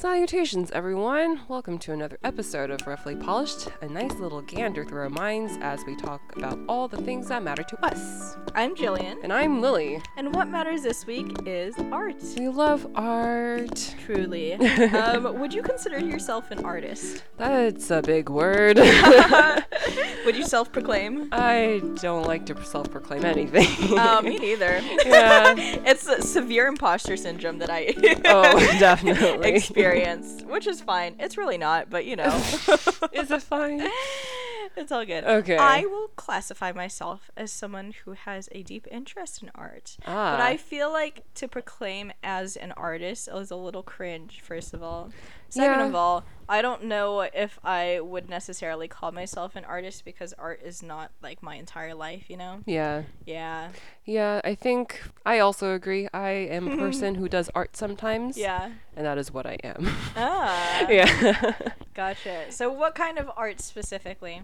Salutations, everyone! Welcome to another episode of Roughly Polished, a nice little gander through our minds as we talk about all the things that matter to us. I'm Jillian, And I'm Lily. and what matters this week is art. We love art. Truly. um, would you consider yourself an artist? That's a big word. Would you self proclaim? I don't like to self proclaim anything. Uh, me neither. Yeah. it's a severe imposter syndrome that I oh, definitely. experience, which is fine. It's really not, but you know. Is it fine? It's all good. Okay. I will classify myself as someone who has a deep interest in art. Ah. But I feel like to proclaim as an artist is a little cringe, first of all. Second Yeah. of all, I don't know if I would necessarily call myself an artist because art is not like my entire life, you know? Yeah. Yeah. Yeah, I think I also agree. I am a person who does art sometimes. Yeah. And that is what I am. Ah. yeah. Gotcha. So, what kind of art specifically?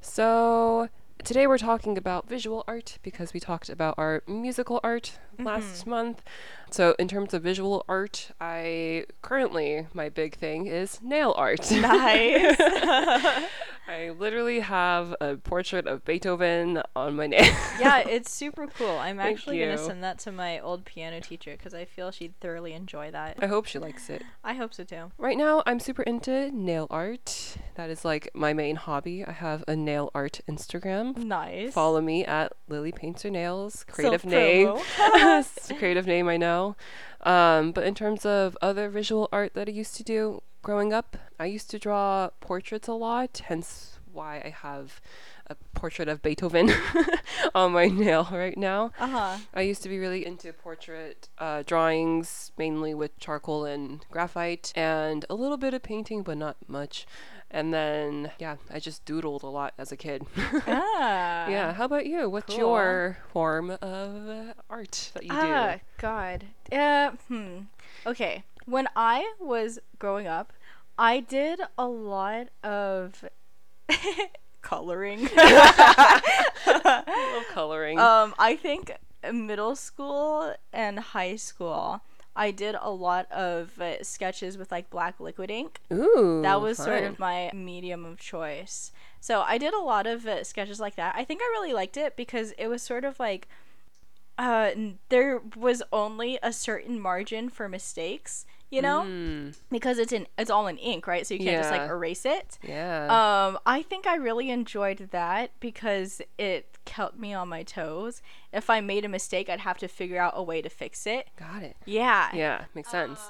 So today we're talking about visual art because we talked about our musical art last mm-hmm. month. So in terms of visual art, I currently my big thing is nail art. Nice. I literally have a portrait of Beethoven on my nail. yeah, it's super cool. I'm Thank actually going to send that to my old piano teacher because I feel she'd thoroughly enjoy that. I hope she likes it. I hope so too. Right now, I'm super into nail art. That is like my main hobby. I have a nail art Instagram. Nice. Follow me at Lily Paints Her Nails. Creative name. a creative name, I know. Um, but in terms of other visual art that I used to do growing up, I used to draw portraits a lot, hence why I have a portrait of Beethoven on my nail right now. Uh huh. I used to be really into portrait uh, drawings, mainly with charcoal and graphite, and a little bit of painting, but not much. And then, yeah, I just doodled a lot as a kid. Ah. yeah, how about you? What's cool. your form of art that you do? Ah, God. Uh, hmm. Okay. When I was growing up, I did a lot of coloring. I love coloring. um, I think middle school and high school, I did a lot of uh, sketches with like black liquid ink. Ooh, that was sort of my medium of choice. So I did a lot of uh, sketches like that. I think I really liked it because it was sort of like uh, there was only a certain margin for mistakes, you know, Mm, because it's in it's all in ink, right? So you can't just like erase it. yeah. Um, I think I really enjoyed that because it kept me on my toes. If I made a mistake, I'd have to figure out a way to fix it. Got it. Yeah. Yeah, makes sense.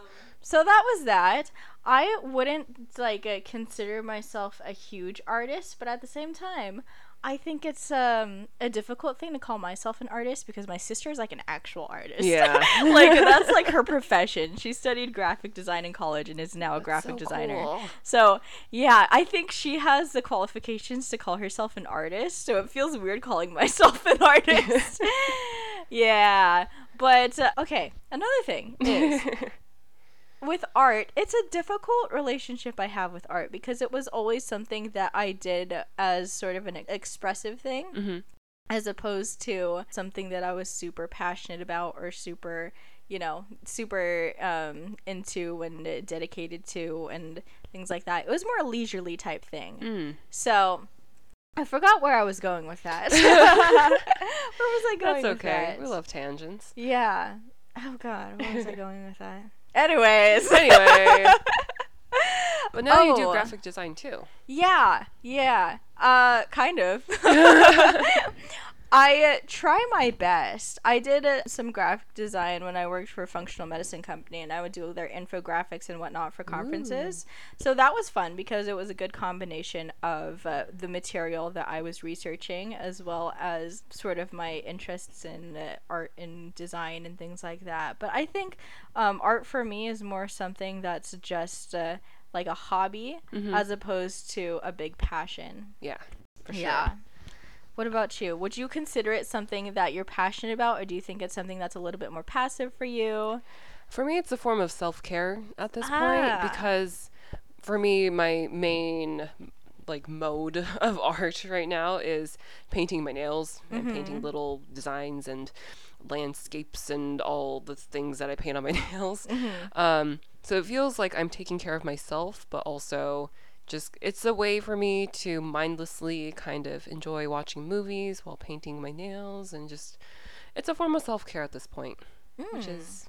So that was that. I wouldn't like uh, consider myself a huge artist, but at the same time, I think it's um a difficult thing to call myself an artist because my sister is like an actual artist. Yeah. like that's like her profession. She studied graphic design in college and is now a graphic so designer. cool. So, yeah, I think she has the qualifications to call herself an artist. So it feels weird calling myself an artist. yeah. But uh, okay, another thing is with art, it's a difficult relationship I have with art because it was always something that I did as sort of an expressive thing Mhm. as opposed to something that I was super passionate about or super, you know, super um, into and dedicated to and things like that. It was more a leisurely type thing. Mm. So I forgot where I was going with that. where was I going That's okay. that? We love tangents. Yeah. Oh god, where was I going with that? Anyways. Anyway. But now you do Oh. graphic design too. Yeah, yeah. Uh, kind of. I uh, try my best. I did uh, some graphic design when I worked for a functional medicine company, and I would do their infographics and whatnot for conferences. So that was fun because it was a good combination of uh, the material that I was researching as well as sort of my interests in uh, art and design and things like that. But I think um, art for me is more something that's just uh, like a hobby as opposed to a big passion. Yeah. For sure. Yeah. What about you? Would you consider it something that you're passionate about, or do you think it's something that's a little bit more passive for you? For me, it's a form of self care at this Ah. point because for me, my main like mode of art right now is painting my nails and painting little designs and landscapes and all the things that I paint on my nails. Um, So it feels like I'm taking care of myself, but also just it's a way for me to mindlessly kind of enjoy watching movies while painting my nails and just it's a form of self-care at this point, which is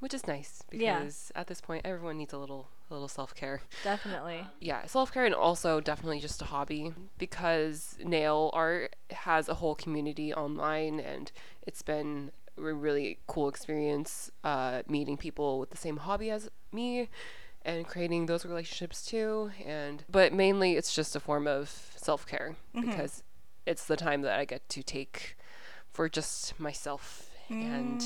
which is nice Yeah. because at this point everyone needs a little a little self-care. Definitely. Yeah, self-care and also definitely just a hobby because nail art has a whole community online and it's been a really cool experience uh, meeting people with the same hobby as me and creating those relationships too and but mainly it's just a form of self-care because it's the time that I get to take for just myself and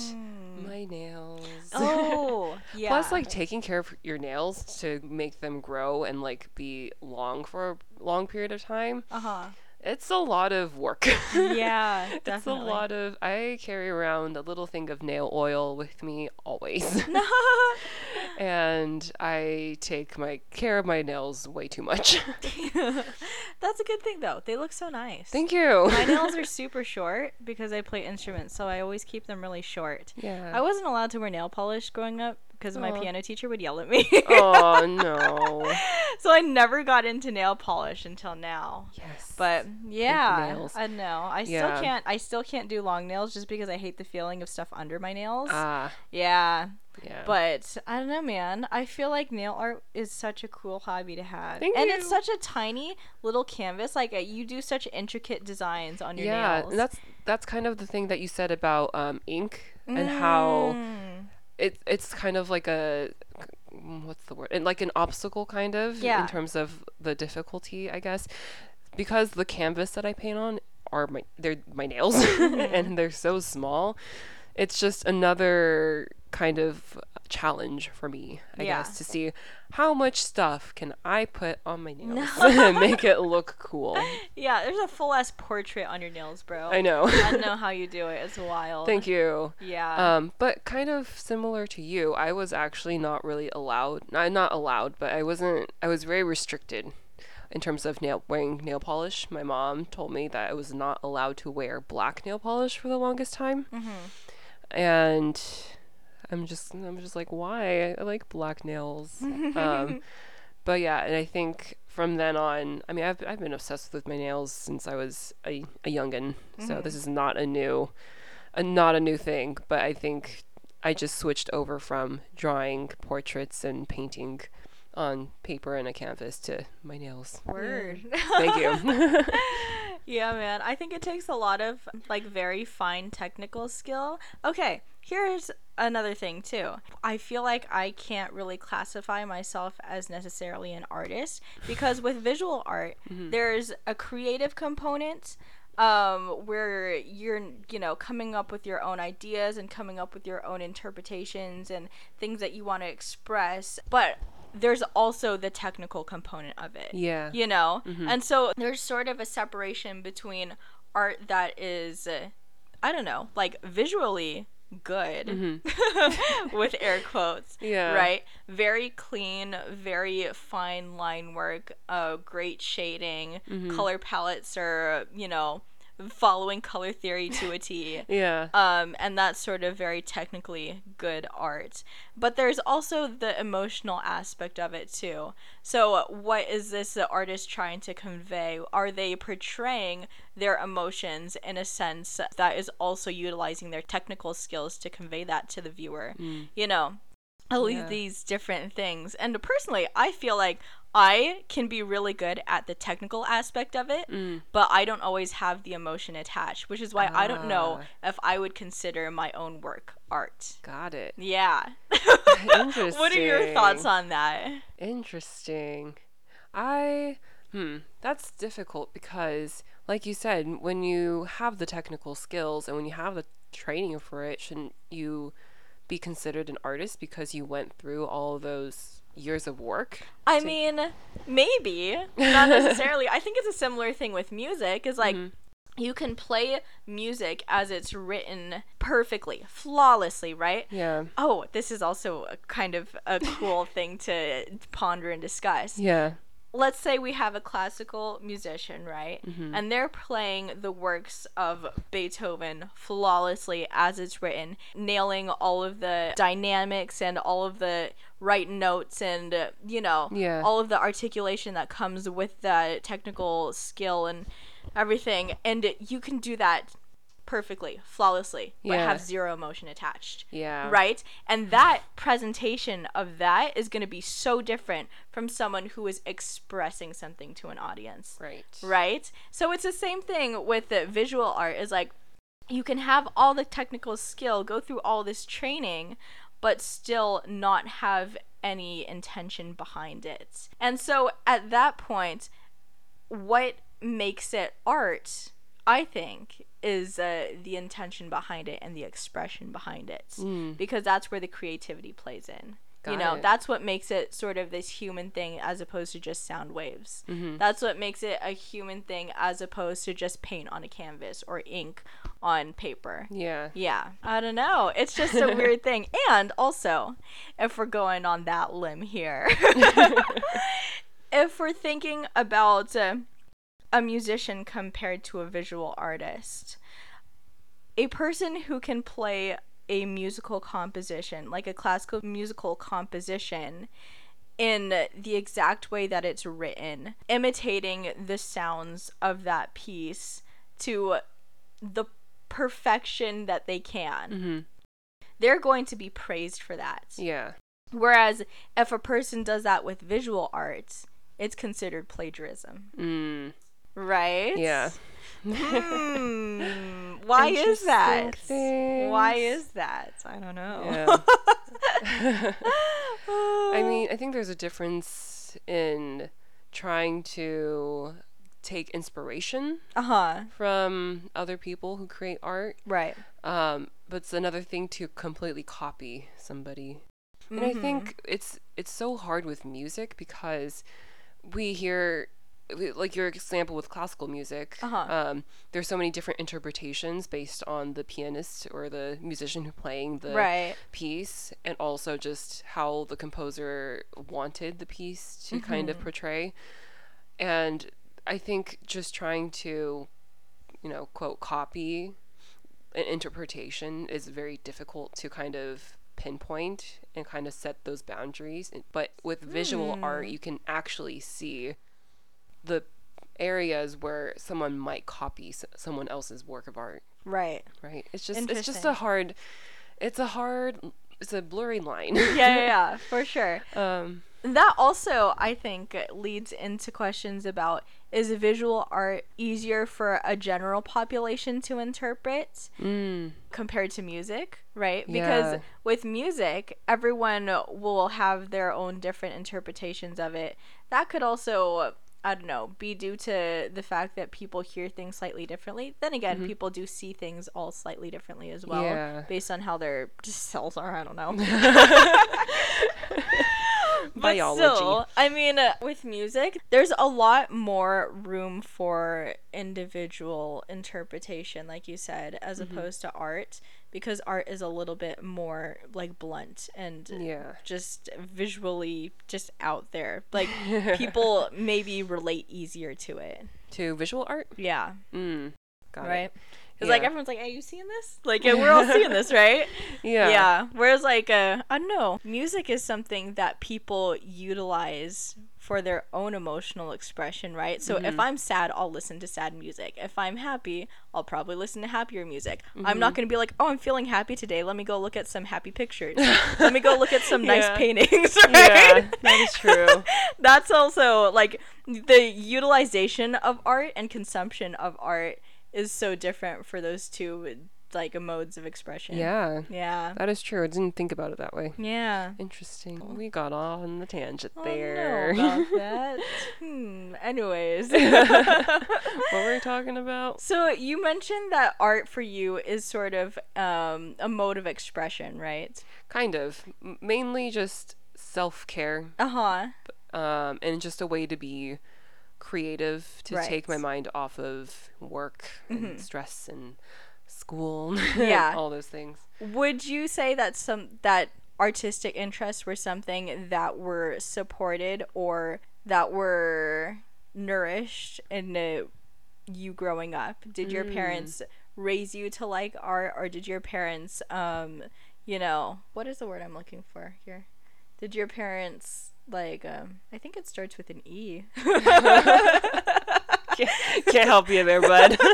my nails. Oh, yeah. Plus, like taking care of your nails to make them grow and like be long for a long period of time. uh huh. It's a lot of work. Yeah, It's a lot of. I carry around a little thing of nail oil with me always, and I take my care of my nails way too much. That's a good thing though. They look so nice. Thank you. My nails are super short because I play instruments, so I always keep them really short. yeah. I wasn't allowed to wear nail polish growing up because my Aw. piano teacher would yell at me. oh no. so I never got into nail polish until now. Yes. But yeah, nails. I know. I Yeah. still can't. I still can't do long nails just because I hate the feeling of stuff under my nails. ah, yeah, yeah. but I don't know, man. I feel like nail art is such a cool hobby to have, Thank and you. it's such a tiny little canvas. Like uh, you do such intricate designs on your yeah, nails. and that's that's kind of the thing that you said about um, ink and how Mm. It it's kind of like a mm, what's the word and like an obstacle kind of Yeah. in terms of the difficulty i guess because the canvas that i paint on are my they're my nails and they're so small it's just another kind of challenge for me i Yeah. guess to see how much stuff can i put on my nails and make it look cool Yeah, there's a full ass portrait on your nails, bro. i know I know how you do it. It's wild. thank you Yeah. Um, but kind of similar to you, I was actually not really allowed. Not not allowed, but I wasn't. I was very restricted in terms of nail wearing nail polish. My mom told me that I was not allowed to wear black nail polish for the longest time, and I'm just I'm just like, why? I like black nails. um, but yeah, and I think from then on, I mean, I've I've been obsessed with my nails since I was a a youngin. So this is not a new, a not a new thing. But I think I just switched over from drawing portraits and painting on paper and a canvas to my nails. Word. Thank you. Yeah, man. I think it takes a lot of like very fine technical skill. Okay, here's another thing too. I feel like I can't really classify myself as necessarily an artist because with visual art, there's a creative component um where you're you know coming up with your own ideas and coming up with your own interpretations and things that you want to express but there's also the technical component of it yeah. you know and so there's sort of a separation between art that is i don't know like visually good. With air quotes Yeah. right? Very clean very fine line work uh great shading color palettes are you know following color theory to a t Yeah. um, and that's sort of very technically good art. But there's also the emotional aspect of it too. So, what is this the artist trying to convey? Are they portraying their emotions in a sense that is also utilizing their technical skills to convey that to the viewer? You know, all Yeah. these different things. And personally, I feel like I can be really good at the technical aspect of it, Mm. but I don't always have the emotion attached, which is why I don't know Ah. if I would consider my own work art. Got it. Yeah. Interesting. what are your thoughts on that? Interesting. I hmm, that's difficult because like you said, when you have the technical skills and when you have the training for it, shouldn't you be considered an artist because you went through all those years of work? I to- mean, maybe not necessarily. I think it's a similar thing with music. Is like you can play music as it's written perfectly, flawlessly, right? Yeah. Oh, this is also a kind of a cool thing to ponder and discuss. Yeah. let's say we have a classical musician, right? Mm-hmm. And they're playing the works of Beethoven flawlessly as it's written, nailing all of the dynamics and all of the right notes and uh, you know Yeah. all of the articulation that comes with the technical skill and everything and you can do that perfectly flawlessly but Yeah. have zero emotion attached Yeah. right and that presentation of that is going to be so different from someone who is expressing something to an audience Right. right so it's the same thing with the visual art is like you can have all the technical skill go through all this training but still not have any intention behind it and so at that point what makes it art i think is uh, the intention behind it and the expression behind it Mm. because that's where the creativity plays in you know it. that's what makes it sort of this human thing as opposed to just sound waves Mm-hmm. that's what makes it a human thing as opposed to just paint on a canvas or ink on paper. Yeah. yeah. I don't know. It's just a weird thing. And also if we're going on that limb here if we're thinking about uh, a musician compared to a visual artist a person who can play a musical composition like a classical musical composition in the exact way that it's written imitating the sounds of that piece to the perfection that they can Mm-hmm. they're going to be praised for that Yeah. Whereas if a person does that with visual art, it's considered plagiarism, Mm. right? Yeah. Hmm. Why is that? Interesting Why is that? I don't know. Yeah. I mean, I think there's a difference in trying to take inspiration uh huh. from other people who create art, Right. um, but it's another thing to completely copy somebody. And I think it's it's so hard with music because we hear like your example with classical music. Uh-huh. Um, there's so many different interpretations based on the pianist or the musician who playing the Right. piece, and also just how the composer wanted the piece to kind of Mm-hmm. portray. And I think just trying to, you know, quote copy an interpretation is very difficult to kind of pinpoint and kind of set those boundaries. But with visual art, Hmm. you can actually see the areas where someone might copy someone else's work of art, Right. right? It's just it's just a hard it's a hard it's a blurry line. Yeah, yeah, yeah, for sure. um That also, I think, leads into questions about is visual art easier for a general population to interpret mm, compared to music, right? Because with music, everyone will have their own different interpretations of it. That could also, I don't know, be due to the fact that people hear things slightly differently. Then again, people do see things all slightly differently as well, Yeah. based on how their cells are. I don't know. But biology. still, I mean, uh, with music, there's a lot more room for individual interpretation, like you said, as Mm-hmm. opposed to art, because art is a little bit more like blunt and yeah. just visually just out there. Like people maybe relate easier to it. To visual art? Yeah, Mm. Got right. it. It's like everyone's like, "Hey, you seeing this?" Like we're all seeing this, right? Yeah. Yeah. Whereas, like, uh, I don't know, music is something that people utilize for their own emotional expression, right? So Mm-hmm. if I'm sad, I'll listen to sad music. If I'm happy, I'll probably listen to happier music. I'm Mm-hmm. not going to be like, oh, I'm feeling happy today. Let me go look at some happy pictures. Let me go look at some nice Yeah. paintings, right? Yeah, that is true. That's also like the utilization of art and consumption of art is so different for those two like modes of expression. Yeah. Yeah. That is true. I didn't think about it that way. Yeah. Interesting. We got off on the tangent I there. about that. hmm. Anyways. what were we talking about? so you mentioned that art for you is sort of um, a mode of expression, right? Kind of. M- mainly just self care Uh huh. um, and just a way to be creative, to take my mind off of work and stress and school. Yeah. all those things. Would you say that some that artistic interests were something that were supported or that were nourished in uh, you growing up? Did your parents raise you to like art, or did your parents, um, you know, what is the word I'm looking for here? Did your parents like? Um, I think it starts with an E. Can't help you there, bud.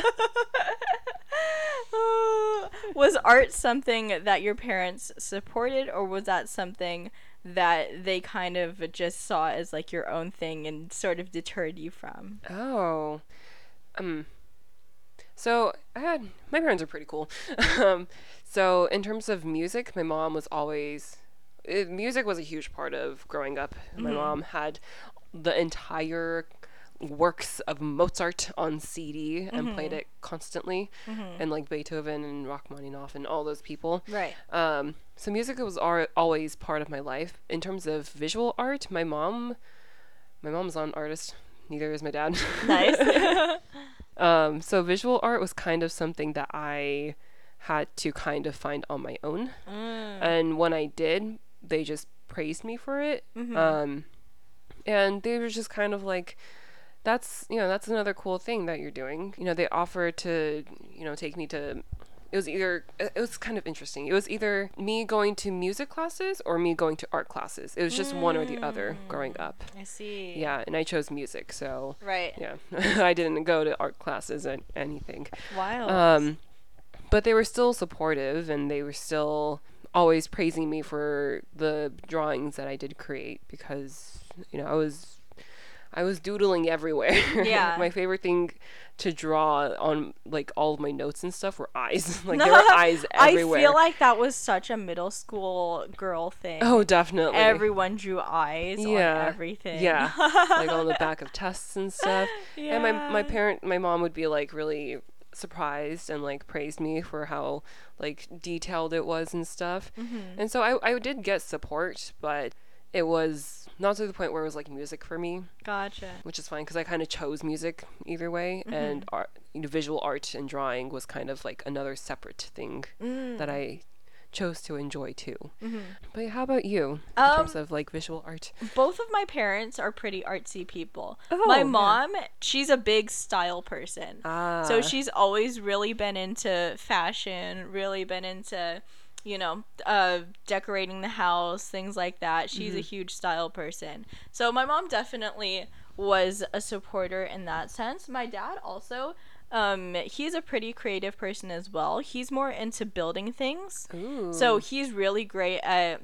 was art something that your parents supported, or was that something that they kind of just saw as like your own thing and sort of deterred you from? Oh, um, so I had my parents are pretty cool. um, so in terms of music, my mom was always it, music was a huge part of growing up. My Mhm. mom had the entire works of Mozart on CD and played it constantly, Mm-hmm. and like Beethoven and Rachmaninoff and all those people. Right. Um, so music was al- always part of my life. In terms of visual art, my mom, my mom's not an artist. Neither is my dad. Nice. um, so visual art was kind of something that I had to kind of find on my own. Mm. And when I did, they just praised me for it. Mhm. Um, and they were just kind of like, that's, you know, that's another cool thing that you're doing. You know, they offered to, you know, take me to, it was either, it was kind of interesting. It was either me going to music classes or me going to art classes. It was just one or the other growing up. I see. Yeah, and I chose music, so Right. yeah, I didn't go to art classes and anything. Wild. Um, but they were still supportive and they were still always praising me for the drawings that I did create because you know I was I was doodling everywhere. Yeah. my favorite thing to draw on like all of my notes and stuff were eyes. like there were eyes everywhere. I feel like that was such a middle school girl thing. oh, definitely. Everyone drew eyes Yeah. on everything. Yeah. like on the back of tests and stuff. Yeah. And my my parent, my mom would be like really surprised and like praised me for how like detailed it was and stuff. Mhm. And so I I did get support, but it was not to the point where it was like music for me, Gotcha. which is fine because I kind of chose music either way, and art, you know, visual art and drawing was kind of like another separate thing Mm. that I chose to enjoy too. Mhm. But how about you in Um, terms of like visual art? both of my parents are pretty artsy people. my yeah. mom, she's a big style person. Ah, So she's always really been into fashion, really been into, you know, uh, decorating the house, things like that. She's a huge style person. So my mom definitely was a supporter in that sense. My dad also, um, he's a pretty creative person as well. He's more into building things. Ooh. So he's really great at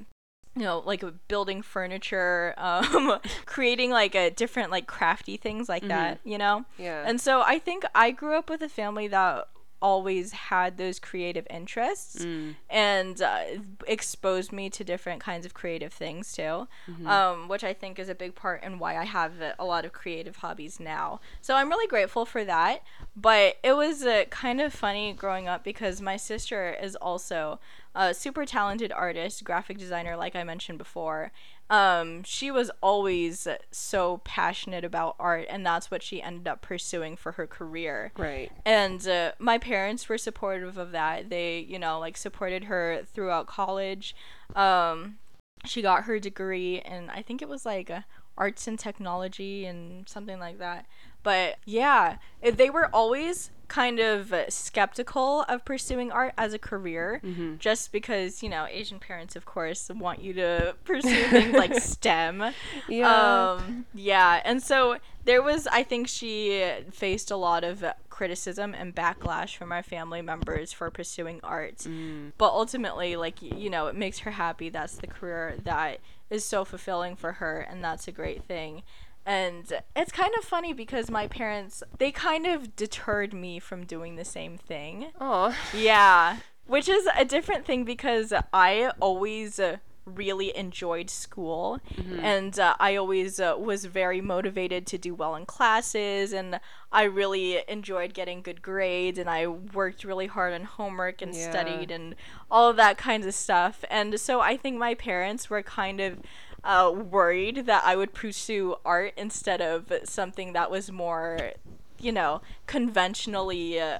you know like building furniture um creating like a different like crafty things like that you know yeah. and so i think i grew up with a family that always had those creative interests Mm. and uh, exposed me to different kinds of creative things too Mm-hmm. um, which i think is a big part in why i have a- lot of creative hobbies now so i'm really grateful for that but it was uh, kind of funny growing up because my sister is also a super talented artist graphic designer like i mentioned before um, she was always so passionate about art and that's what she ended up pursuing for her career. Right. and uh, my parents were supportive of that. They you know like supported her throughout college. Um, she got her degree and i think it was like arts and technology and something like that but yeah they were always kind of skeptical of pursuing art as a career Mm-hmm. just because you know asian parents of course want you to pursue things like stem Yeah. um, yeah, and so there was, I think she faced a lot of criticism and backlash from our family members for pursuing art. Mm. But ultimately, like, you know, it makes her happy. That's the career that is so fulfilling for her, and that's a great thing. And it's kind of funny because my parents, they kind of deterred me from doing the same thing. Oh. Yeah, which is a different thing because I always uh, really enjoyed school and uh, I always uh, was very motivated to do well in classes and I really enjoyed getting good grades and I worked really hard on homework and Yeah. studied and all of that kinds of stuff. And so I think my parents were kind of uh, worried that I would pursue art instead of something that was more you know, conventionally uh,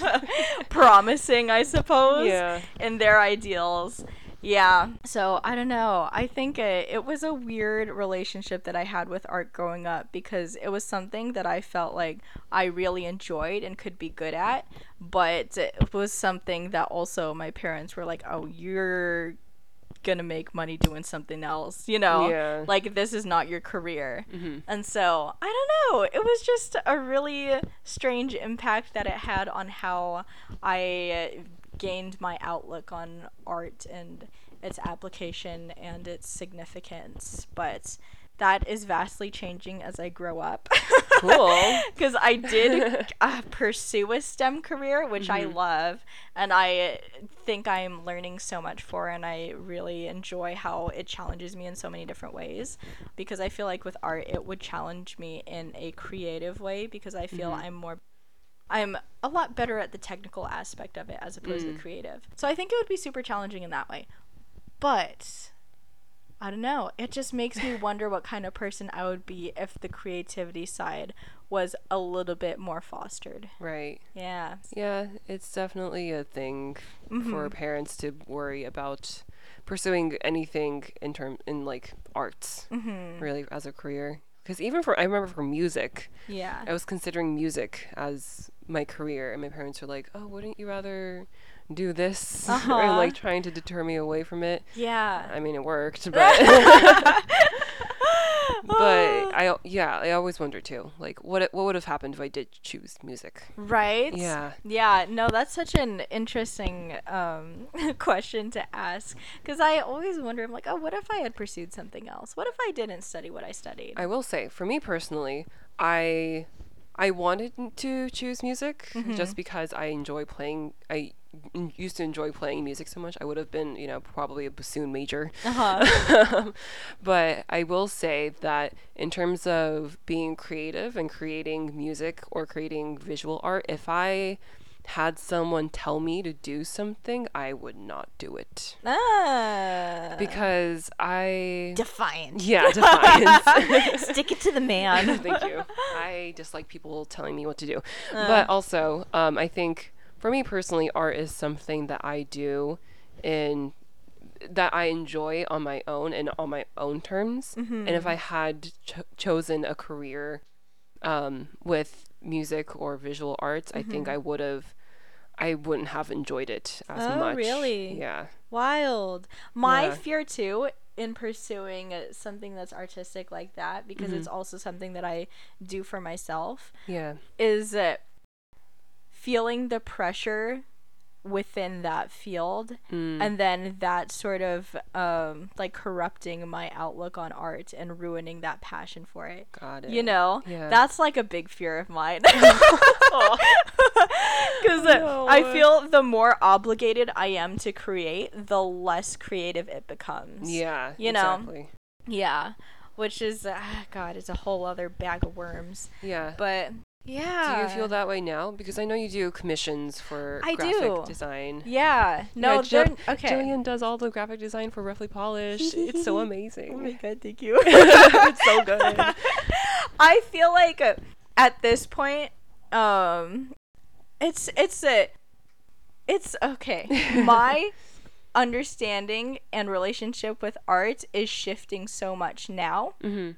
promising, I suppose, Yeah. in their ideals. Yeah. So I don't know. I think it, it was a weird relationship that I had with art growing up because it was something that I felt like I really enjoyed and could be good at, but it was something that also my parents were like, "Oh, you're gonna make money doing something else, you know? Yeah. Like this is not your career. Mhm. And so, I don't know, it was just a really strange impact that it had on how I gained my outlook on art and its application and its significance. But that is vastly changing as I grow up. Cool. Because I did uh, pursue a STEM career, which I Mhm. love, and I think I'm learning so much for, and I really enjoy how it challenges me in so many different ways. Because I feel like with art, it would challenge me in a creative way, because I feel Mhm. I'm more. I'm a lot better at the technical aspect of it as opposed to Mm. the creative. So I think it would be super challenging in that way. But I don't know. It just makes me wonder what kind of person I would be if the creativity side was a little bit more fostered. Right. Yeah. Yeah, it's definitely a thing for Mhm. parents to worry about pursuing anything in term in like arts, Mhm. really as a career. Because even for I remember for music, Yeah. I was considering music as my career, and my parents were like, "Oh, wouldn't you rather do this?" Uh-huh. and like trying to deter me away from it. Yeah. I mean, it worked, but but I yeah, I always wonder too, like what it- what would have happened if I did choose music? right? Yeah. Yeah, no, that's such an interesting um, question to ask because I always wonder, I'm like, oh, what if I had pursued something else? What if I didn't study what I studied? I will say, for me personally, I I wanted to choose music Mm-hmm. just because I enjoy playing. I used to enjoy playing music so much. I would have been, you know, probably a bassoon major. Uh-huh. but I will say that in terms of being creative and creating music or creating visual art, if I had someone tell me to do something, I would not do it ah. because I defiant. yeah defiant. Stick it to the man. Thank you. I dislike people telling me what to do. Uh. But also, um, I think for me personally, art is something that I do in that I enjoy on my own and on my own terms. And if I had cho- chosen a career um, with music or visual arts, I think I would have. I wouldn't have enjoyed it as Oh, much. really? Yeah. Wild. My Yeah. fear too in pursuing something that's artistic like that because it's also something that I do for myself Yeah. is uh, feeling the pressure within that field Mm. and then that sort of um like corrupting my outlook on art and ruining that passion for it Got it. you know Yeah. that's like a big fear of mine because No. i feel the more obligated i am to create the less creative it becomes Yeah. you know. Exactly. yeah which is ah, god it's a whole other bag of worms Yeah. but yeah Do you feel that way now? Because I know you do commissions for I graphic do. design. yeah no Jill- okay Jillian does all the graphic design for Roughly Polished. it's so amazing. oh my god thank you it's so good. I feel like uh, at this point, um, it's it's a, it's okay. My understanding and relationship with art is shifting so much now. hmm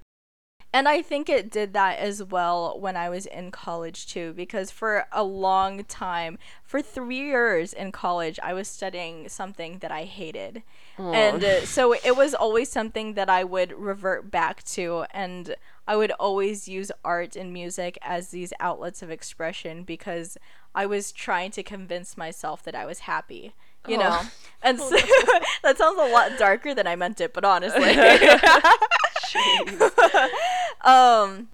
And I think it did that as well when I was in college too, because for a long time, for three years in college, I was studying something that I hated. And uh, so it was always something that I would revert back to, and I would always use art and music as these outlets of expression because I was trying to convince myself that I was happy. You Oh. know, and so that sounds a lot darker than I meant it, but honestly, um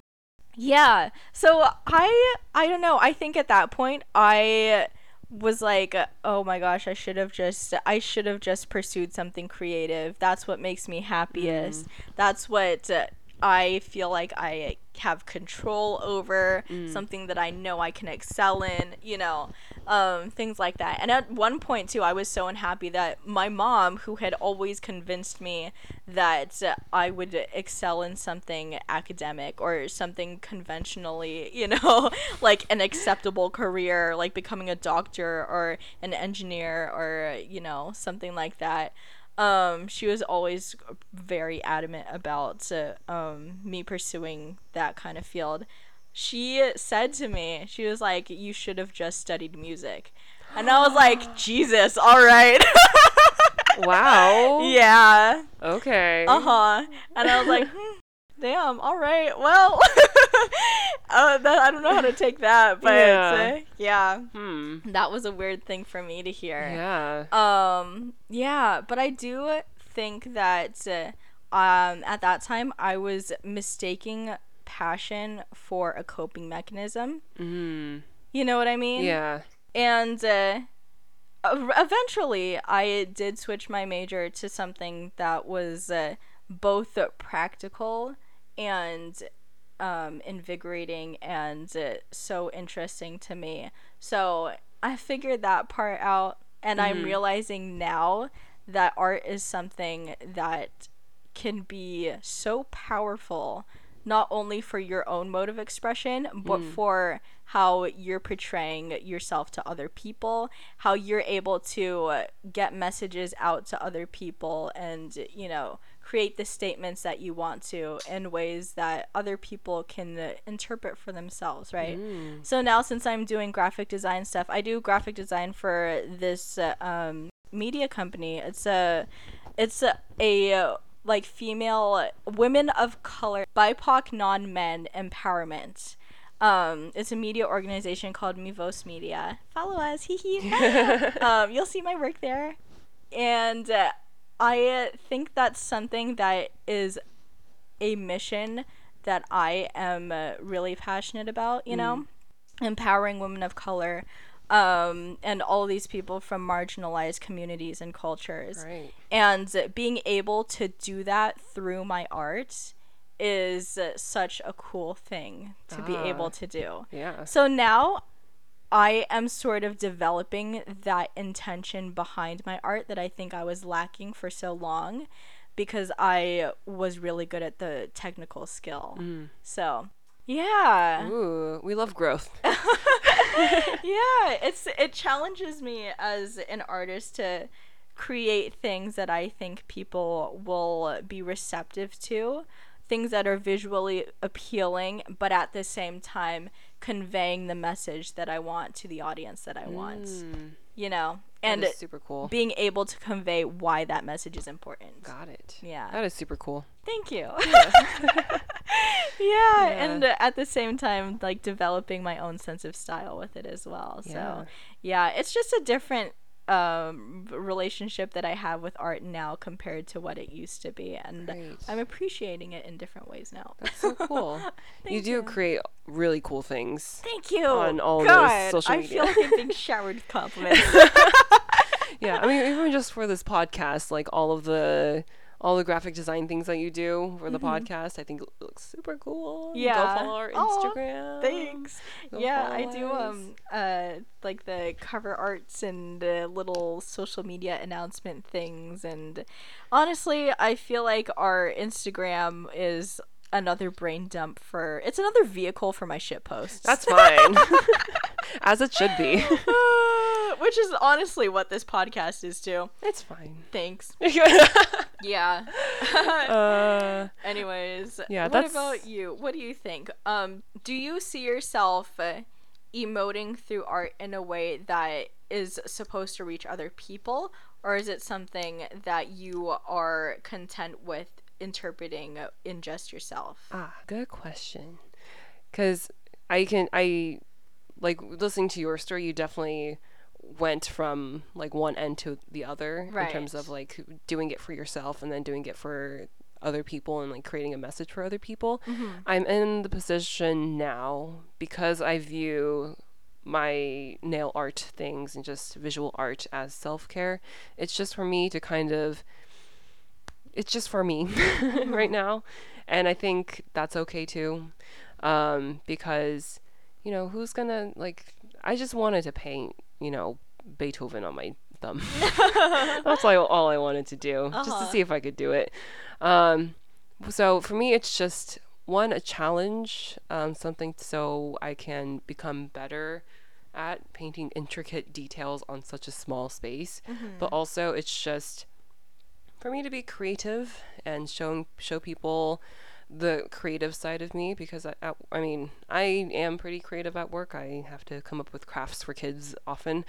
yeah. So i i don't know. I think at that point i was like oh my gosh i should have just i should have just pursued something creative. That's what makes me happiest. That's what i feel like i have control over something that i know i can excel in you know um, things like that and at one point too i was so unhappy that my mom who had always convinced me that i would excel in something academic or something conventionally you know like an acceptable career like becoming a doctor or an engineer or you know something like that um, she was always very adamant about uh, um, me pursuing that kind of field. She said to me, she was like, "You should have just studied music," and I was like, "Jesus, all right." Wow. yeah. Okay. Uh huh. And I was like, hmm, damn. All right. Well, uh, that, I don't know how to take that, but Yeah. uh, yeah, Hmm. that was a weird thing for me to hear. Yeah. Um, yeah, but I do think that uh, um at that time I was mistaking passion for a coping mechanism. Hmm. You know what I mean? Yeah. And uh, eventually, I did switch my major to something that was uh, both practical and um, invigorating and uh, so interesting to me. So I figured that part out, and I'm realizing now that art is something that can be so powerful not only for your own mode of expression but for how you're portraying yourself to other people how you're able to get messages out to other people and you know create the statements that you want to in ways that other people can uh, interpret for themselves right? So now since i'm doing graphic design stuff i do graphic design for this uh, um, media company. It's a it's a, a like female women of color bipoc non-men empowerment um, it's a media organization called Mivos Media. Follow us, hee hee. um, you'll see my work there, and uh, I think that's something that is a mission that I am uh, really passionate about. You know, empowering women of color, um, and all these people from marginalized communities and cultures Right. and being able to do that through my art is such a cool thing to be Ah. able to do. Yeah. So now I am sort of developing that intention behind my art that I think I was lacking for so long because I was really good at the technical skill. So, yeah. Ooh, we love growth. yeah, it's it challenges me as an artist to create things that I think people will be receptive to, things that are visually appealing, but at the same time conveying the message that I want to the audience that I want. Mm, You know, and super cool. being able to convey why that message is important. Got it. Yeah. That is super cool. Thank you. yeah, and uh, at the same time, like developing my own sense of style with it as well. Yeah. So, yeah, it's just a different um relationship that I have with art now compared to what it used to be and Great. I'm appreciating it in different ways now. That's so cool. you do you. create really cool things. Thank you. On all those God, social I feel like I'm being showered with compliments. Yeah, I mean, even just for this podcast, like all of the all the graphic design things that you do for the podcast, I think it looks super cool. Mm-hmm. Yeah. Go follow our Instagram. Thanks. Go yeah, I do us. um uh like the cover arts and the little social media announcement things and honestly, I feel like our Instagram is another brain dump for it's another vehicle for my shit posts. That's fine. As it should be. Which is honestly what this podcast is too. It's fine. Thanks. Yeah. uh, Anyways, Yeah, What that's- about you? What do you think? Um, do you see yourself uh, emoting through art in a way that is supposed to reach other people, or is it something that you are content with interpreting in just yourself? ah, good question. Because I can, I like listening to your story. You definitely went from like one end to the other in terms of like doing it for yourself and then doing it for other people and like creating a message for other people. I'm in the position now because I view my nail art things and just visual art as self care. It's just for me to kind of it's just for me right now. And I think that's okay too. Um, because, you know, who's gonna like I just wanted to paint, you know, Beethoven on my thumb. that's all, all I wanted to do. Just to Uh-huh. see if I could do it. Um, so for me it's just one a challenge, um, something so I can become better at painting intricate details on such a small space. But also it's just for me to be creative and show show people the creative side of me because I, I, I mean I am pretty creative at work. I have to come up with crafts for kids often,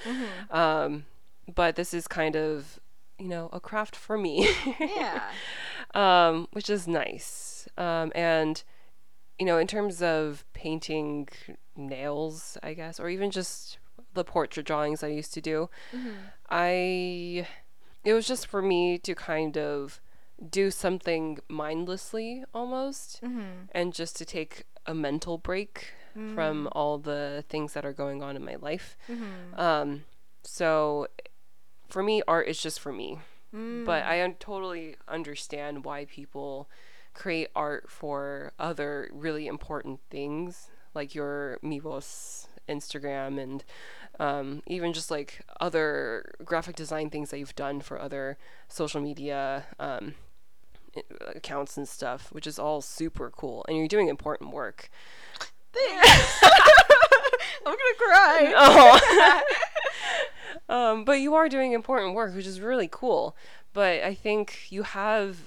um, but this is kind of you know, a craft for me. Yeah. um, which is nice. Um, and you know, in terms of painting nails, I guess, or even just the portrait drawings I used to do, I it was just for me to kind of do something mindlessly almost and just to take a mental break from all the things that are going on in my life. Um, so for me, art is just for me. But I un- totally understand why people create art for other really important things, like your Mivos Instagram and um, even just like other graphic design things that you've done for other social media um, accounts and stuff, which is all super cool. And you're doing important work. I'm gonna cry. Oh. um, but you are doing important work, which is really cool. But I think you have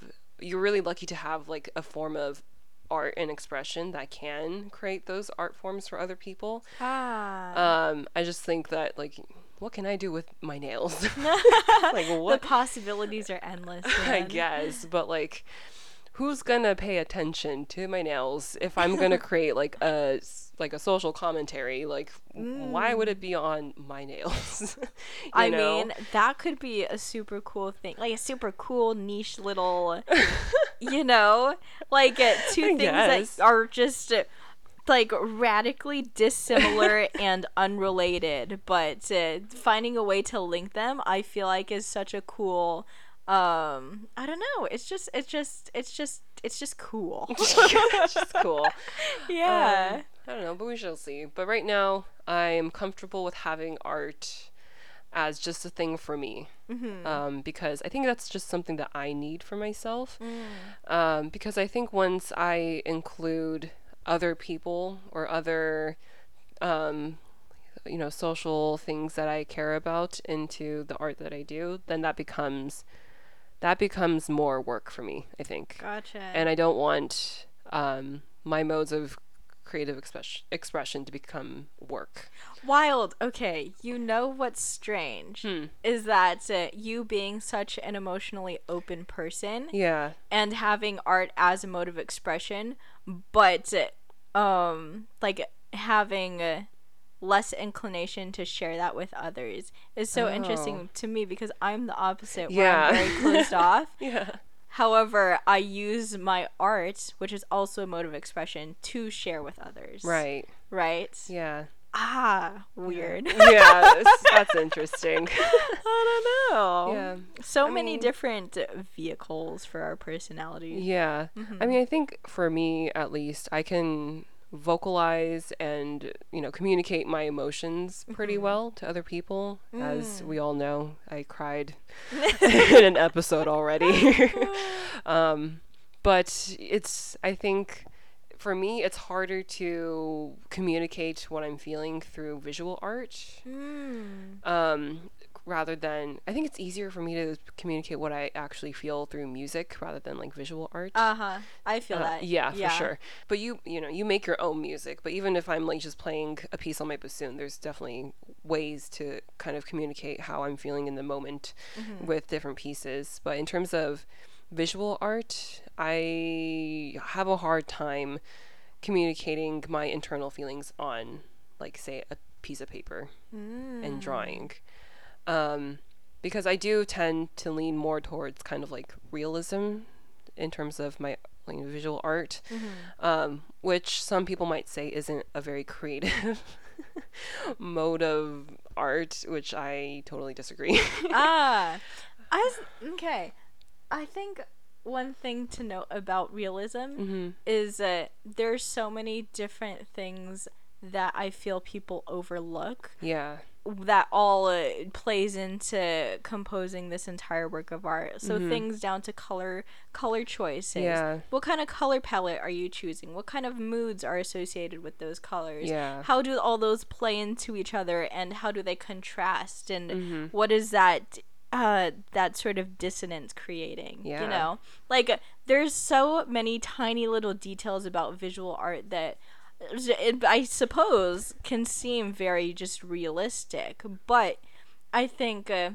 you're really lucky to have like a form of art and expression that can create those art forms for other people. Ah. Um, I just think that like what can I do with my nails? like what? the possibilities are endless. I guess, but like who's gonna pay attention to my nails if I'm gonna create like a like a social commentary? Like, why would it be on my nails? I know? mean, that could be a super cool thing, like a super cool niche little, you know, like uh, two I things guess. that are just uh, like radically dissimilar and unrelated, but uh, finding a way to link them, I feel like is such a cool. Um, I don't know. It's just, it's just, it's just, it's just cool. it's just cool. yeah. Um, I don't know, but we shall see. But right now, I'm comfortable with having art as just a thing for me. Um, because I think that's just something that I need for myself. Um, because I think once I include other people or other, um, you know, social things that I care about into the art that I do, then that becomes that becomes more work for me. I think Gotcha. and I don't want um, my modes of creative express- expression to become work. Wild. Okay, you know what's strange Hmm. is that uh, you being such an emotionally open person Yeah, and having art as a mode of expression, but uh, um like having uh, less inclination to share that with others is so Oh. interesting to me because I'm the opposite where Yeah. I'm very closed off. yeah, However, I use my art, which is also a mode of expression, to share with others. right. Right? Yeah, Ah, weird. yeah. that's, that's interesting. I don't know. Yeah, So I many mean- different vehicles for our personality. yeah. I mean, I think for me, at least, I can vocalize and you know communicate my emotions pretty well to other people. As we all know i cried in an episode already. Um but it's i think for me it's harder to communicate what i'm feeling through visual art. Mm. um rather than i think it's easier for me to communicate what i actually feel through music rather than like visual art Uh huh. I feel uh, that. yeah, for sure. But you, you know, you make your own music. But even if I'm like just playing a piece on my bassoon, there's definitely ways to kind of communicate how I'm feeling in the moment with different pieces. But in terms of visual art, I have a hard time communicating my internal feelings on, like, say, a piece of paper and drawing. Um, because I do tend to lean more towards kind of like realism in terms of my like, visual art, um, which some people might say isn't a very creative mode of art, which I totally disagree. ah, I was, okay. I think one thing to note about realism hmm is that there's so many different things that I feel people overlook Yeah, that all uh, plays into composing this entire work of art. So things down to color, color choices. Yeah. What kind of color palette are you choosing? What kind of moods are associated with those colors? Yeah. How do all those play into each other, and how do they contrast? And Mm-hmm. what is that? Uh, that sort of dissonance creating. Yeah. You know, like there's so many tiny little details about visual art that it, I suppose can seem very just realistic, but I think uh,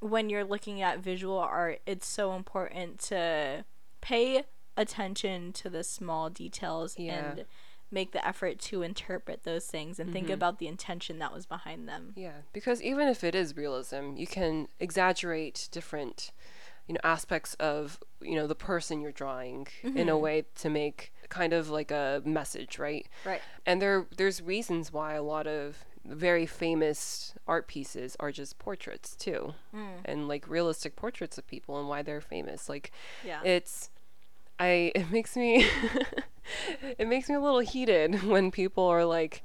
when you're looking at visual art, it's so important to pay attention to the small details Yeah. and make the effort to interpret those things and think Mhm. about the intention that was behind them. Yeah, because even if it is realism, you can exaggerate different, you know, aspects of you know the person you're drawing in a Mhm. way to make kind of like a message, right? Right. And there there's reasons why a lot of very famous art pieces are just portraits too, Mm. and like realistic portraits of people and why they're famous. Like Yeah. it's I it makes me it makes me a little heated when people are like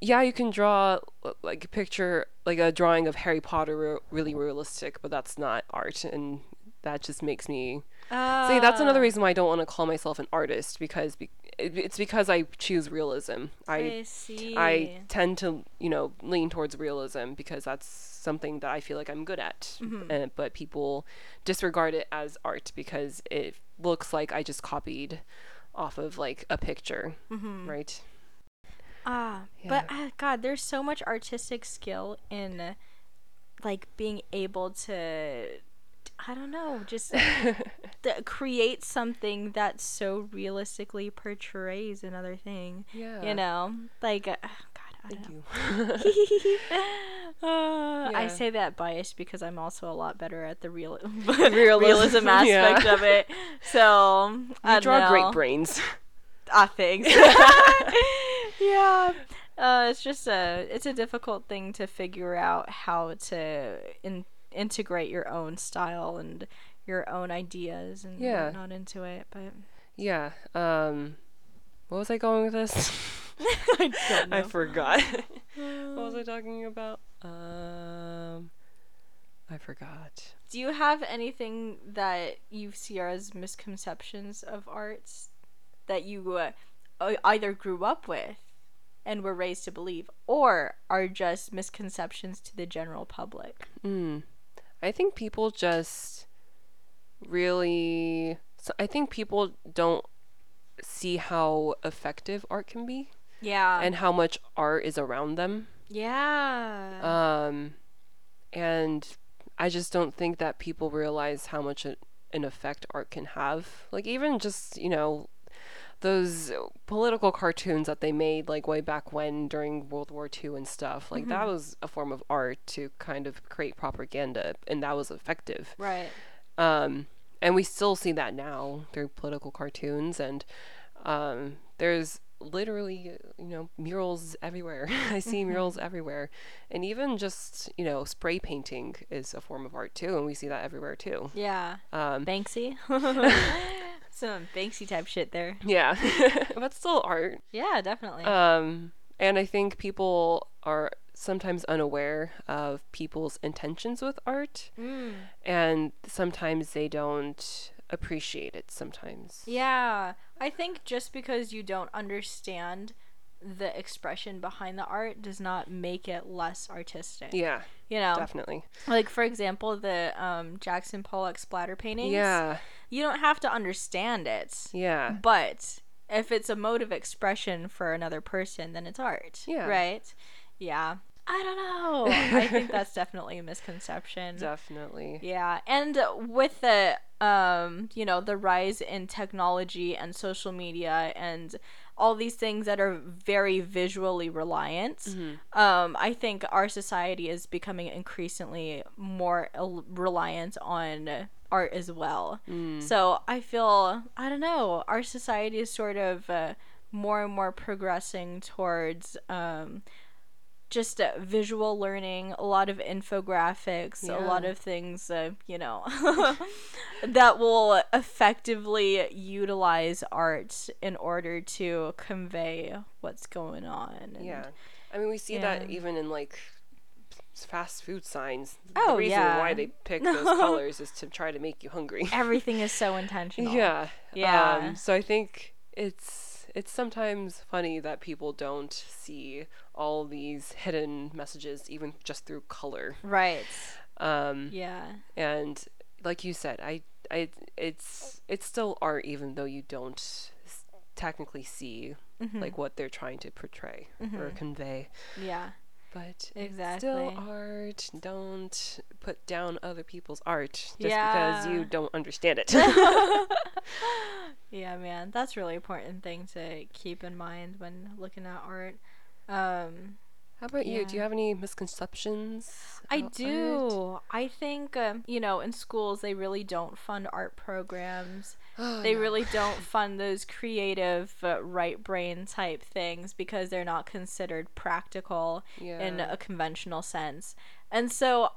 yeah, you can draw like a picture like a drawing of Harry Potter re- really realistic, but that's not art and that just makes me See, that's another Ah, reason why I don't want to call myself an artist because be- it's because I choose realism. I I see. I tend to, you know, lean towards realism because that's something that I feel like I'm good at. Mhm. Uh, but people disregard it as art because it looks like I just copied off of like a picture, Mhm. right? Ah, but uh, God, there's so much artistic skill in uh, like being able to, I don't know, just th- create something that so realistically portrays another thing. yeah. You know, like uh, God, I Thank don't you. know. Uh, I say that biased because I'm also a lot better at the real Realism, aspect yeah. of it. So I draw don't great brains. Ah, thanks. yeah. Uh, it's just a it's a difficult thing to figure out how to in, integrate your own style and your own ideas and Yeah. whatnot into it. But Yeah. Um, what was I going with this? I don't I forgot. what was I talking about? Um, I forgot. Do you have anything that you see as misconceptions of arts that you uh, either grew up with and were raised to believe, or are just misconceptions to the general public? Mm. I think people just really. So I think people don't see how effective art can be Yeah. and how much art is around them. yeah. Um, and I just don't think that people realize how much an effect art can have. Like even just you know those political cartoons that they made like way back when during World War II and stuff. Like that Mhm. was a form of art to kind of create propaganda, and that was effective. right. Um, and we still see that now through political cartoons, and um, there's literally you know murals everywhere. I see Mm-hmm. murals everywhere, and even just you know spray painting is a form of art too, and we see that everywhere too. Yeah. Um, Banksy. Some Banksy type shit there. yeah, but still art. Yeah, definitely. Um, and I think people are sometimes unaware of people's intentions with art, mm. and sometimes they don't appreciate it. Sometimes. Yeah, I think just because you don't understand the expression behind the art does not make it less artistic. Yeah, You know, definitely. like for example, the um, Jackson Pollock splatter paintings. Yeah, You don't have to understand it, yeah, but if it's a mode of expression for another person, then it's art. Yeah. Right? Yeah. I don't know. I think that's definitely a misconception. definitely. Yeah, and with the um, you know, the rise in technology and social media and all these things that are very visually reliant, Mhm. um, I think our society is becoming increasingly more el- reliant on art as well. Mm. So I feel I don't know, our society is sort of uh, more and more progressing towards um, just uh, visual learning, a lot of infographics, a lot of things, uh, you know, that will effectively utilize art in order to convey what's going on. and- Yeah, I mean we see that even in like fast food signs. Oh, the reason yeah. why they pick those colors is to try to make you hungry. Everything is so intentional. Yeah. Yeah. Um, so I think it's it's sometimes funny that people don't see all these hidden messages even just through color. Right. Um, Yeah. and like you said, I I it's it's still art even though you don't s- technically see Mhm. like what they're trying to portray or Mhm. convey. Yeah. but Exactly. still art. Don't put down other people's art just because you don't understand it. yeah, man, that's really important thing to keep in mind when looking at art. Um, How about you? Do you have any misconceptions? I about art? do. I think um, you know, in schools they really don't fund art programs. Oh, they no. really don't fund those creative uh, right brain type things because they're not considered practical yeah. in a conventional sense. And so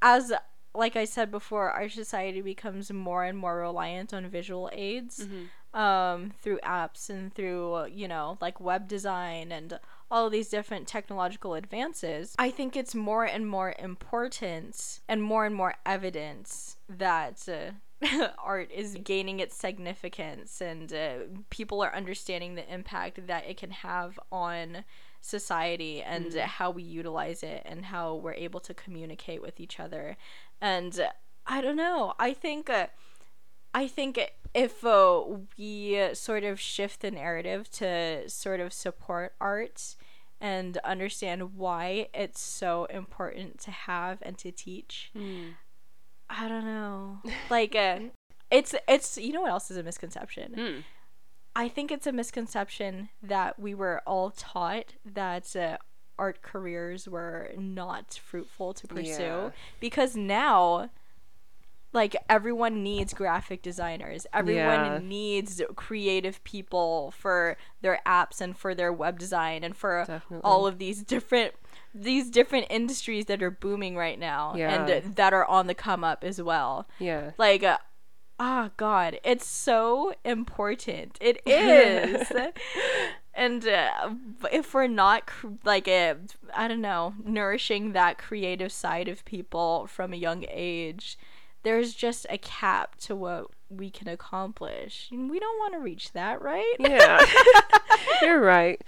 as like I said before, our society becomes more and more reliant on visual aids Mhm. um, through apps and through, you know, like web design and all of these different technological advances. I think it's more and more important and more and more evidence that. Uh, art is gaining its significance and uh, people are understanding the impact that it can have on society and Mm. how we utilize it and how we're able to communicate with each other and i don't know i think uh, i think if uh, we sort of shift the narrative to sort of support art and understand why it's so important to have and to teach Mm. i don't know like uh, it's it's you know what else is a misconception Mm. I think it's a misconception that we were all taught that uh, art careers were not fruitful to pursue Yeah. because now like everyone needs graphic designers everyone Yeah. needs creative people for their apps and for their web design and for Definitely. all of these different these different industries that are booming right now and Yeah. uh, that are on the come up as well Yeah. like uh, ah god it's so important it is and uh, if we're not cr- like uh, i don't know nourishing that creative side of people from a young age there's just a cap to what we can accomplish we don't want to reach that right Yeah. You're right.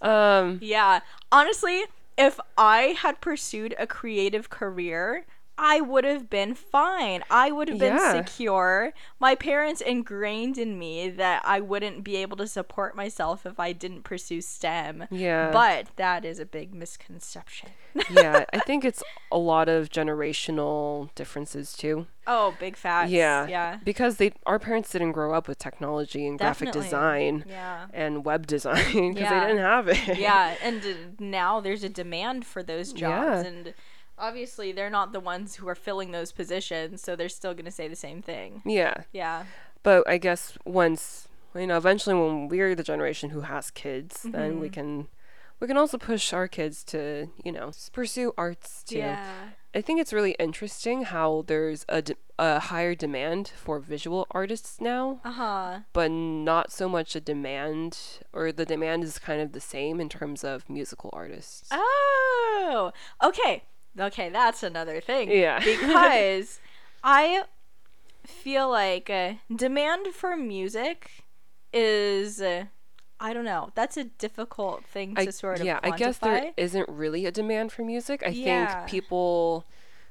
Um. yeah honestly if i had pursued a creative career I would have been fine. I would have been Yeah. secure. My parents ingrained in me that I wouldn't be able to support myself if I didn't pursue STEM. Yeah. But that is a big misconception. yeah. I think it's a lot of generational differences too. Oh, big facts. Yeah. Yeah. Because they our parents didn't grow up with technology and graphic design Yeah. and web design because Yeah. they didn't have it. yeah, and uh, now there's a demand for those jobs Yeah. and obviously they're not the ones who are filling those positions, so they're still going to say the same thing. Yeah. Yeah. But I guess once you know, eventually when we're the generation who has kids, then we Mhm. can we can also push our kids to, you know, pursue arts too. Yeah. I think it's really interesting how there's a a higher demand for visual artists now, Uh-huh. but not so much a demand, or the demand is kind of the same in terms of musical artists. Oh, okay. Okay, that's another thing. Yeah. because I feel like uh, demand for music is, uh, I don't know, that's a difficult thing to I, sort of yeah, quantify. I guess there isn't really a demand for music. I Yeah. think people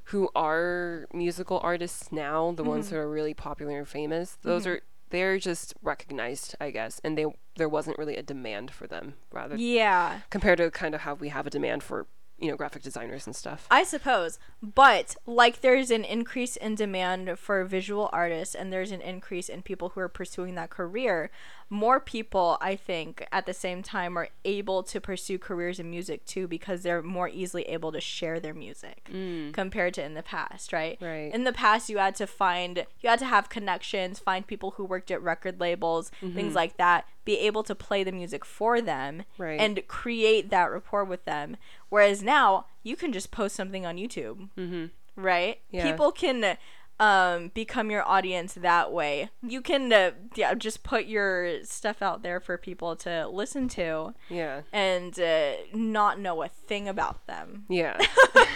who are musical artists now, the ones Mm-hmm. who are really popular and famous, those are they're just recognized, I guess, and they there wasn't really a demand for them, rather yeah, compared to kind of how we have a demand for you know graphic designers and stuff. I suppose. But like there's an increase in demand for visual artists and there's an increase in people who are pursuing that career, more people I think at the same time are able to pursue careers in music too because they're more easily able to share their music compared to in the past, right? Right. In the past you had to find you had to have connections, find people who worked at record labels, things like that, be able to play the music for them Right. and create that rapport with them. Whereas now you can just post something on YouTube, mm-hmm. right? Yeah. People can um, become your audience that way. You can uh, yeah, just put your stuff out there for people to listen to Yeah. and uh, not know a thing about them. Yeah.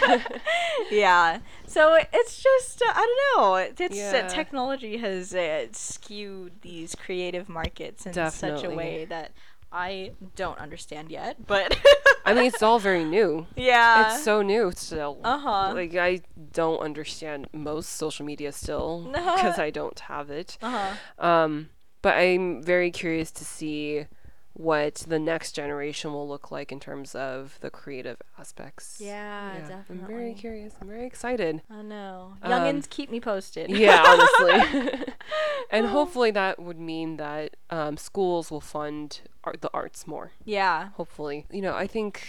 yeah. So it's just uh, I don't know. It's Yeah. uh, technology has uh, skewed these creative markets in such a way that I don't understand yet. But I mean, it's all very new. yeah, It's so new still. Uh-huh. Like I don't understand most social media still because I don't have it. uh huh. Um, but I'm very curious to see what the next generation will look like in terms of the creative aspects. Yeah, definitely. I'm very curious. I'm very excited. I know. Um, Youngins, keep me posted. Yeah, honestly. and hopefully that would mean that um, schools will fund art, the arts more. yeah. Hopefully. You know, I think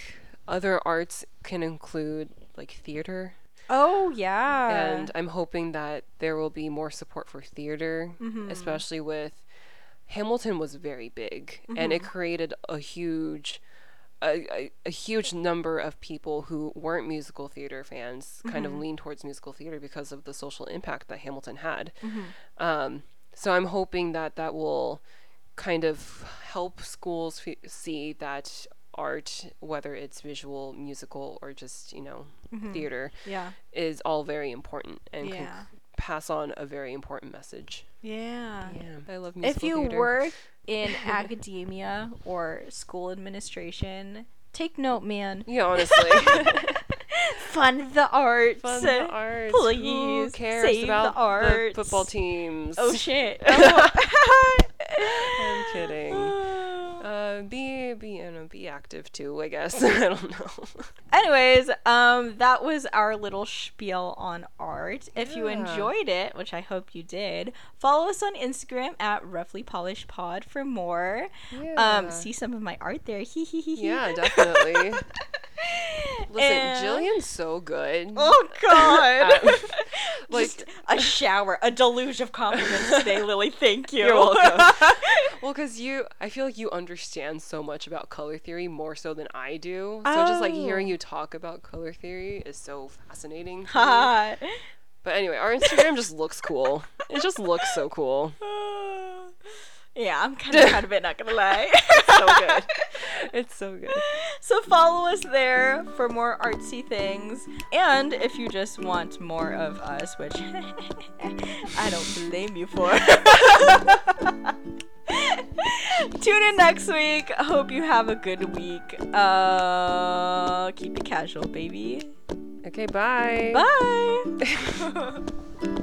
other arts can include like theater. Oh yeah. and I'm hoping that there will be more support for theater, Mhm. especially with Hamilton was very big and Mm-hmm. it created a huge a, a, a huge number of people who weren't musical theater fans kind of Mm-hmm. lean towards musical theater because of the social impact that Hamilton had. Mm-hmm. Um, so I'm hoping that that will kind of help schools f- see that art, whether it's visual, musical, or just you know theater, yeah. is all very important and can Yeah. Pass on a very important message. Yeah. Yeah, I love musical If you theater. work in academia or school administration, take note, man. yeah, honestly, Fund the arts. fun the arts. Who Please cares save about the, arts. football teams? Oh shit. Oh. I'm kidding. Uh, be be you know be active too. I guess I don't know. Anyways, um, that was our little spiel on art. If you enjoyed it, which I hope you did, follow us on Instagram at Roughly Polished Pod for more. Yeah. Um, see some of my art there. Yeah, definitely. Listen, And- Jillian's so good. Oh God! Um, like- Just a shower, a deluge of compliments today, Lily. Thank you. You're welcome. well, because you, I feel like you understand so much about color theory more so than I do. So just like hearing Oh. you talk about color theory is so fascinating. But anyway, our Instagram just looks cool. It just looks so cool. Yeah, I'm kind of proud of it. Not gonna lie. It's so good. It's so good. So follow us there for more artsy things. And if you just want more of us, which I don't blame you for. Tune in next week. Hope you have a good week. Uh keep it casual, baby. Okay, bye. Bye.